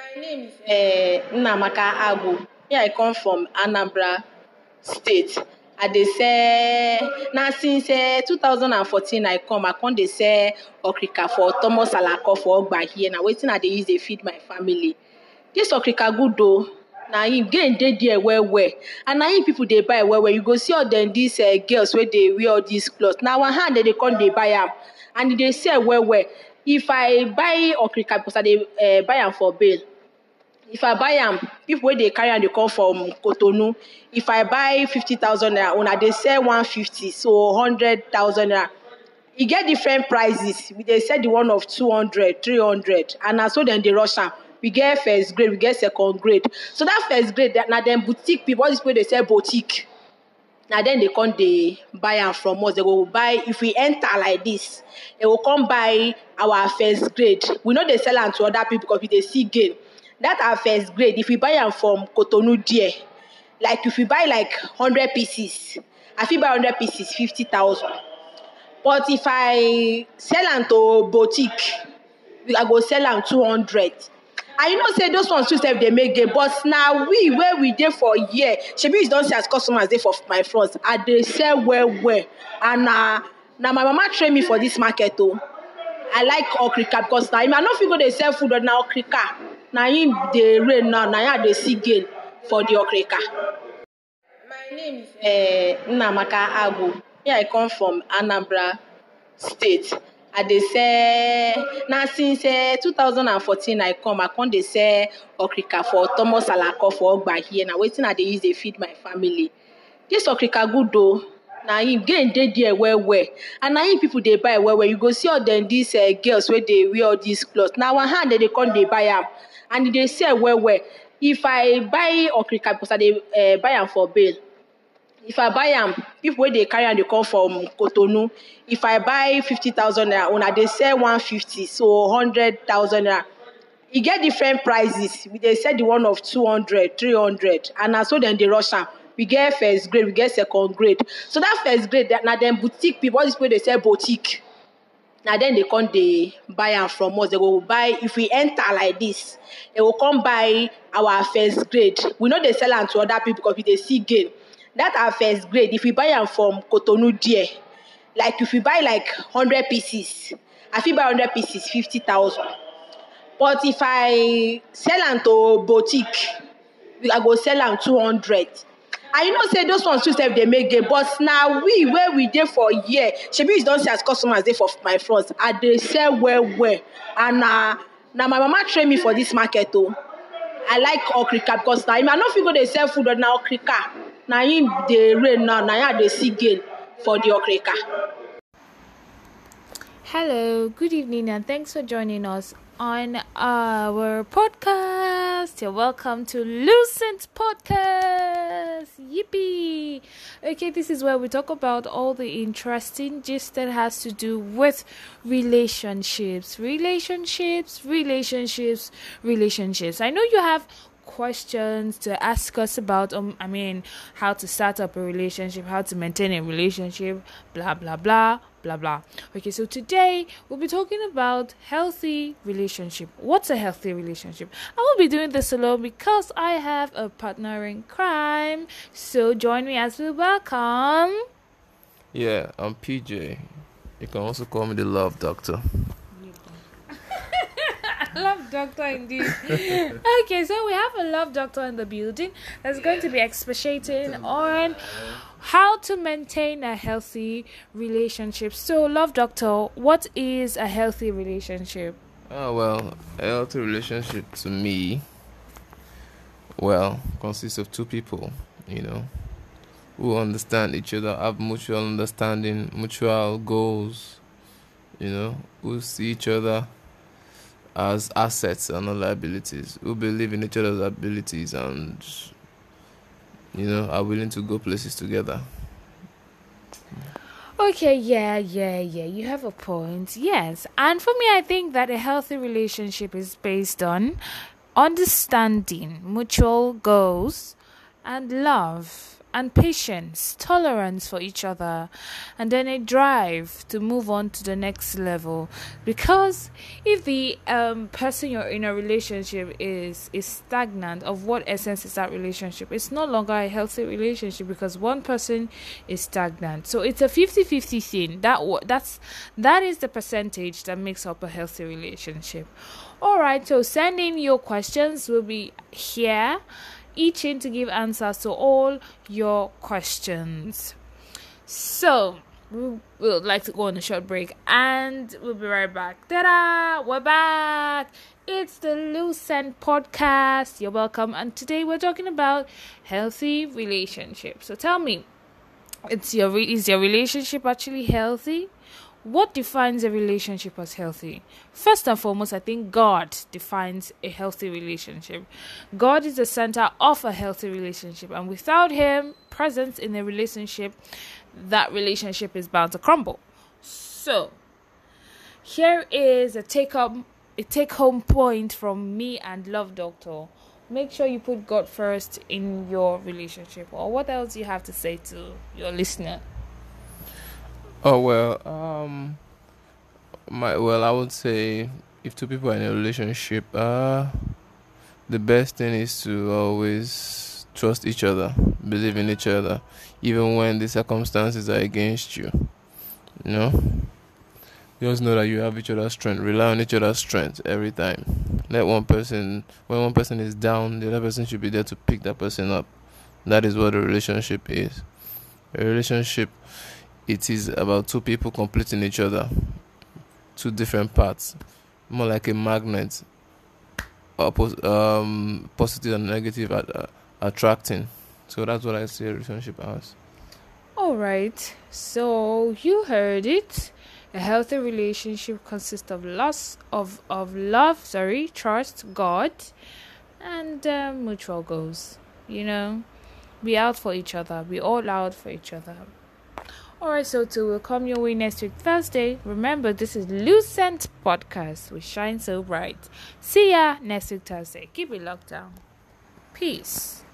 My name is uh, Nnamaka Agbo. Me, I come from Anambra State. I dey sell na since uh, 2014 I come, I come dey sell okrika for Thomas Alako for Ogba here. Na wetin I dey use dey feed my family. Dis okrika good o. Na im gain dey there well well. And na im people dey buy well well. You go see all dem dis uh, girls wey dey wear all dis cloth. Na our hand dem dey come dey buy am. And e dey sell well well. If I buy okrika because I dey uh, buy am for bale, if I buy am, people wey dey carry am dey come from Cotonou. If I buy fifty thousand naira I dey sell one fifty, so hundred thousand naira. E get different prices. We dey sell the one of two hundred, three hundred, and na so dem dey rush am. We get first grade, we get second grade. So that first grade na dem boutique people, all these people dey sell boutique. Na dem dey come dey buy am from us. They go buy if we enter like this, they go come buy our first grade. We no dey sell am to other people because we dey see gain. That our first grade, if we buy am from Cotonou there, like if we buy like hundred pieces, I fit buy hundred pieces fifty thousand. But if I sell am to boutique, I go sell am two hundred. You know say those ones too sef dey make gain, but na we wey we dey for here, shebi you don see as customers dey for my front, I dey sell well well. And na na my mama train me for dis market o. I like okrika because na im I no fit go dey sell food but na okrika na im dey reign now, na im I dey see gain for the okrika. My name is uh, Nnamaka Agbo. Me, I come from Anambra State. I dey sell na since uh, 2014 I come, I come dey sell okrika for Thomas Alako for Ogba here. Na wetin I dey use dey feed my family. Dis okrika good o. Na im gain dey there well well. And na im people dey buy well well. You go see all dem dis uh, girls wey dey wear all dis cloth. Na our hand dem dey come dey buy am. And e dey sell well well. If I buy okrika because I dey uh, buy am for bale, if I buy am, people wey dey carry am dey come from Cotonou. If I buy fifty thousand naira I dey sell one fifty, so hundred thousand naira. E get different prices. We dey sell the one of two hundred, three hundred, and na so dem dey rush am. We get first grade, we get second grade. So that first grade na dem boutique people, all these people dey sell boutique. Na dem dey come dey buy am from us. They go buy if we enter like this, they go come buy our first grade. We no dey sell am to other people because we dey see gain. That our first grade, if we buy am from Cotonou there, like if we buy like hundred pieces, I fit buy hundred pieces fifty thousand. But if I sell am to boutique, I go sell am two hundred. And you know say those ones too sef dey make gain, but na we wey we dey for here, shebi you don see as customers dey for my front, I dey sell well well. And na na my mama train me for dis market o. I like okrika because na im I no fit go dey sell food na okrika na im dey reign now, na I dey gain for the okrika. Hello, good evening, and thanks for joining us on our podcast. You're welcome to Lucent Podcast. Yippee! Okay, this is where we talk about all the interesting gist that has to do with relationships, relationships, relationships, relationships. I know you have questions to ask us about um i mean how to start up a relationship how to maintain a relationship blah blah blah blah blah okay so today we'll be talking about healthy relationship what's a healthy relationship i won't be doing this alone because i have a partner in crime so join me as we welcome Yeah, I'm PJ. You can also call me the love doctor. Love doctor indeed. okay, so we have a love doctor in the building that's going to be expatiating on how to maintain a healthy relationship. So, love doctor, what is a healthy relationship? Oh well, a healthy relationship to me, well, consists of two people, you know, who understand each other, have mutual understanding, mutual goals, you know, who see each other as assets and not liabilities, who believe in each other's abilities and, you know, are willing to go places together. Okay, yeah, yeah, yeah, you have a point. Yes. And for me, I think that a healthy relationship is based on understanding, mutual goals, and love. And patience, tolerance for each other, and then a drive to move on to the next level. Because if the um, person you're in a relationship is is stagnant, of what essence is that relationship? It's no longer a healthy relationship because one person is stagnant. So it's a 50-50 thing. That that's that is the percentage that makes up a healthy relationship. All right. So send in your questions. We'll be here eaching to give answers to all your questions. So, we would like to go on a short break and we'll be right back. Ta-da! We're back! It's the Lucent Podcast. You're welcome. And today we're talking about healthy relationships. So tell me, it's your is your relationship actually healthy? What defines a relationship as healthy? First and foremost, I think God defines a healthy relationship. God is the center of a healthy relationship, and without Him present in a relationship, that relationship is bound to crumble. So, here is a take up a take home point from me and Love Doctor. Make sure you put God first in your relationship. Or what else you have to say to your listener? Oh well, um, my well, I would say if two people are in a relationship, uh, the best thing is to always trust each other, believe in each other, even when the circumstances are against you. You know, just know that you have each other's strength. Rely on each other's strength every time. Let one person, when one person is down, the other person should be there to pick that person up. That is what a relationship is. A relationship it is about two people completing each other, two different parts, more like a magnet, um, positive and negative at, uh, attracting. So that's what I see a relationship as. All right, so you heard it. A healthy relationship consists of loss of of love, sorry, trust, God, and uh, mutual goals. You know, be out for each other. Be all out for each other. Alright, so to will come your way next week Thursday. Remember, this is Lucent Podcast. We shine so bright. See ya next week Thursday. Keep it locked down. Peace.